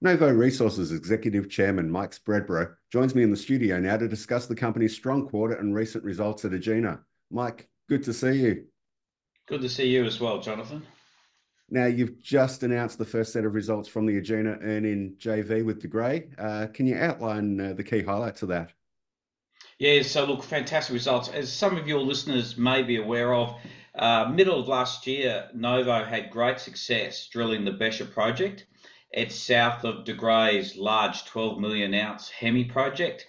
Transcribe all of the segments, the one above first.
Novo Resources Executive Chairman Mike Spreadborough joins me in the studio now to discuss the company's strong quarter and recent results at Egina. Mike, good to see you. Good to see you as well, Jonathan. Now, you've just announced the first set of results from the Egina earn-in JV with De Grey. Uh, can you outline uh, the key highlights of that? Yeah, so look, fantastic results. As some of your listeners may be aware of, uh, middle of last year, Novo had great success drilling the Becher project. It's south of De Grey's large 12 million ounce Hemi project.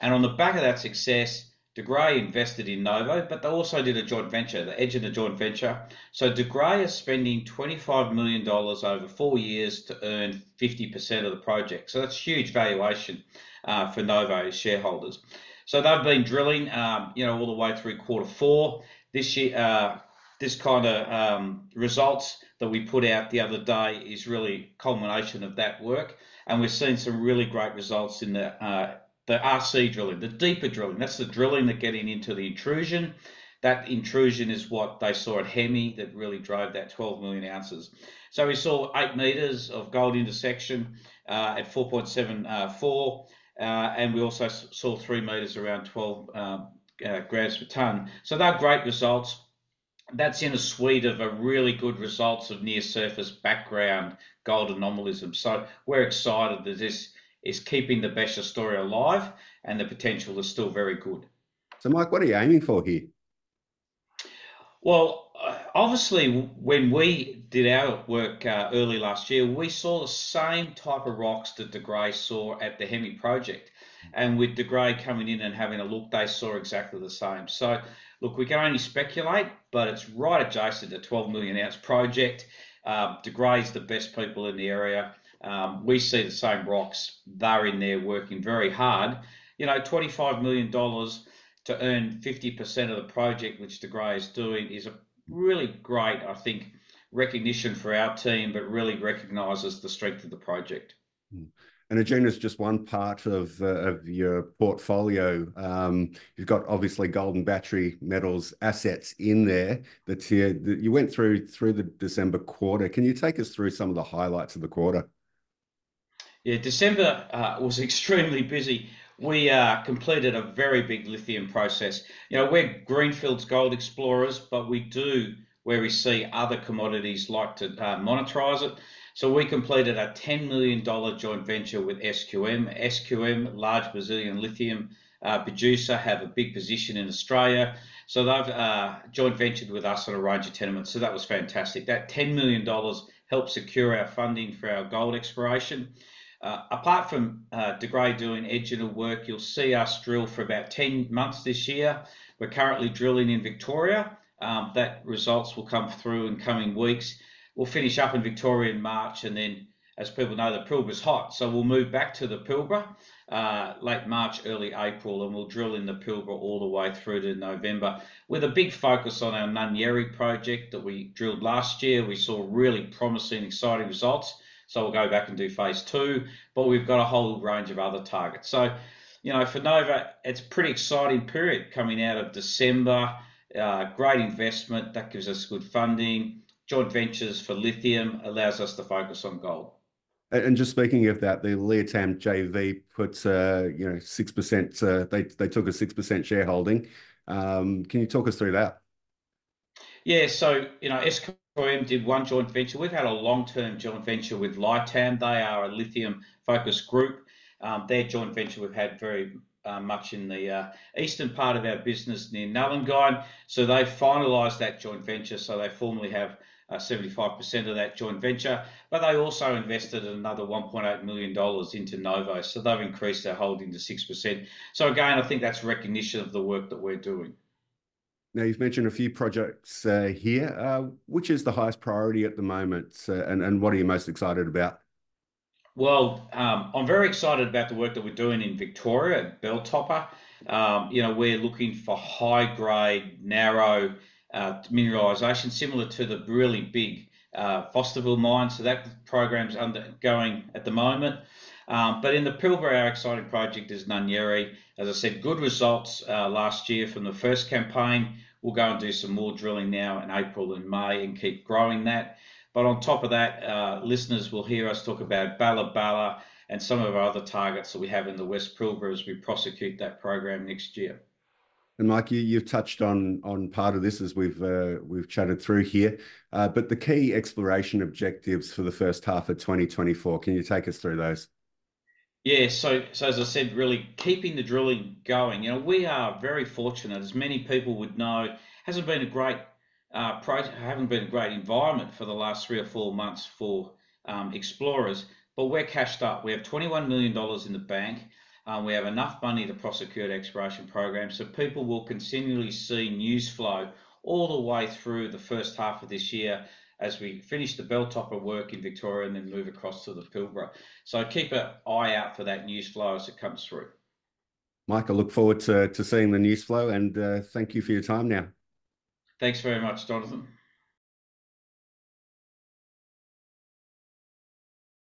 And on the back of that success, De Grey invested in Novo, but they also did a joint venture, the Egina joint venture. So De Grey is spending $25 million over four years to earn 50% of the project. So that's huge valuation for Novo shareholders. So they've been drilling um, you know, all the way through quarter four. This kind of um, results that we put out the other day is really culmination of that work. And We've seen some really great results in the uh, the RC drilling, the deeper drilling. That's the drilling that's getting into the intrusion. That intrusion is what they saw at Hemi that really drove that 12 million ounces. So we saw 8 meters of gold intersection uh, at 4.74, uh, and we also saw 3 meters around 12 grams per ton. So they're great results. That's in a suite of really good results of near-surface background gold anomalism. So we're excited that this is keeping the Becher story alive, and the potential is still very good. So, Mike, what are you aiming for here? Well, obviously, when we did our work uh, early last year, we saw the same type of rocks that De Grey saw at the Hemi project. And with De Grey coming in and having a look, they saw exactly the same. Look, we can only speculate, but it's right adjacent to a 12 million ounce project. Um, De Grey the best people in the area. Um, we see the same rocks. They're in there working very hard. You know, $25 million to earn 50% of the project, which De Grey is doing, is a really great, I think, recognition for our team, but really recognizes the strength of the project. Hmm. Egina is just one part of uh, of your portfolio. Um, you've got obviously gold and battery metals assets in there that you went through through the December quarter. Can you take us through some of the highlights of the quarter? Yeah, December uh, was extremely busy. We uh, completed a very big lithium process. You know, We're Greenfields gold explorers, but we do where we see other commodities like to monetize it. So we completed a $10 million joint venture with SQM. SQM, large Brazilian lithium uh, producer, have a big position in Australia. So they've uh, joint ventured with us on a range of tenements. So that was fantastic. That $10 million helped secure our funding for our gold exploration. Uh, apart from De Grey doing Egina work, you'll see us drill for about 10 months this year. We're currently drilling in Victoria. Um, that results will come through in coming weeks. We'll finish up in Victoria in March. And then, as people know, the Pilbara is hot. So we'll move back to the Pilbara uh, late March, early April, and we'll drill in the Pilbara all the way through to November with a big focus on our Nunyerry project that we drilled last year. We saw really promising, exciting results. So we'll go back and do phase two, but we've got a whole range of other targets. So, you know, for Novo, it's a pretty exciting period coming out of December. Uh, great investment that gives us good funding. Joint ventures for lithium allows us to focus on gold. And just speaking of that, the Liatam JV puts uh, 6%, uh, they they took a 6% shareholding. Um, can you talk us through that? Yeah, so you know, SQM did one joint venture. We've had a long-term joint venture with Liatam. They are a lithium-focused group. Um, their joint venture we've had very uh, much in the eastern part of our business near Nullagine. So they finalized that joint venture. So they formally have 75% of that joint venture. But they also invested another $1.8 million into Novo. So they've increased their holding to 6%. So again, I think that's recognition of the work that we're doing. Now, you've mentioned a few projects here. Which is the highest priority at the moment, and what are you most excited about? Well, um, I'm very excited about the work that we're doing in Victoria at Belltopper. Um, you know, we're looking for high-grade, narrow mineralization similar to the really big Fosterville mine. So that program's undergoing at the moment. Um, but in the Pilbara, our exciting project is Nunyerry. As I said, good results last year from the first campaign. We'll go and do some more drilling now in April and May and keep growing that. But on top of that, uh, listeners will hear us talk about Balla and some of our other targets that we have in the West Pilbara as we prosecute that program next year. And Mike, you, you've touched on on part of this as we've uh, we've chatted through here, uh, but the key exploration objectives for the first half of 2024. Can you take us through those? Yeah, so so as I said, really keeping the drilling going. You know, we are very fortunate, as many people would know. Hasn't been a great uh, pro- haven't been a great environment for the last three or four months for um, explorers, but we're cashed up. We have 21 million dollars in the bank. Um, we have enough money to prosecute exploration programs, so people will continually see news flow all the way through the first half of this year as we finish the Belltopper work in Victoria and then move across to the Pilbara. So keep an eye out for that news flow as it comes through. Mike, I look forward to, to seeing the news flow and uh, thank you for your time now. Thanks very much, Jonathan.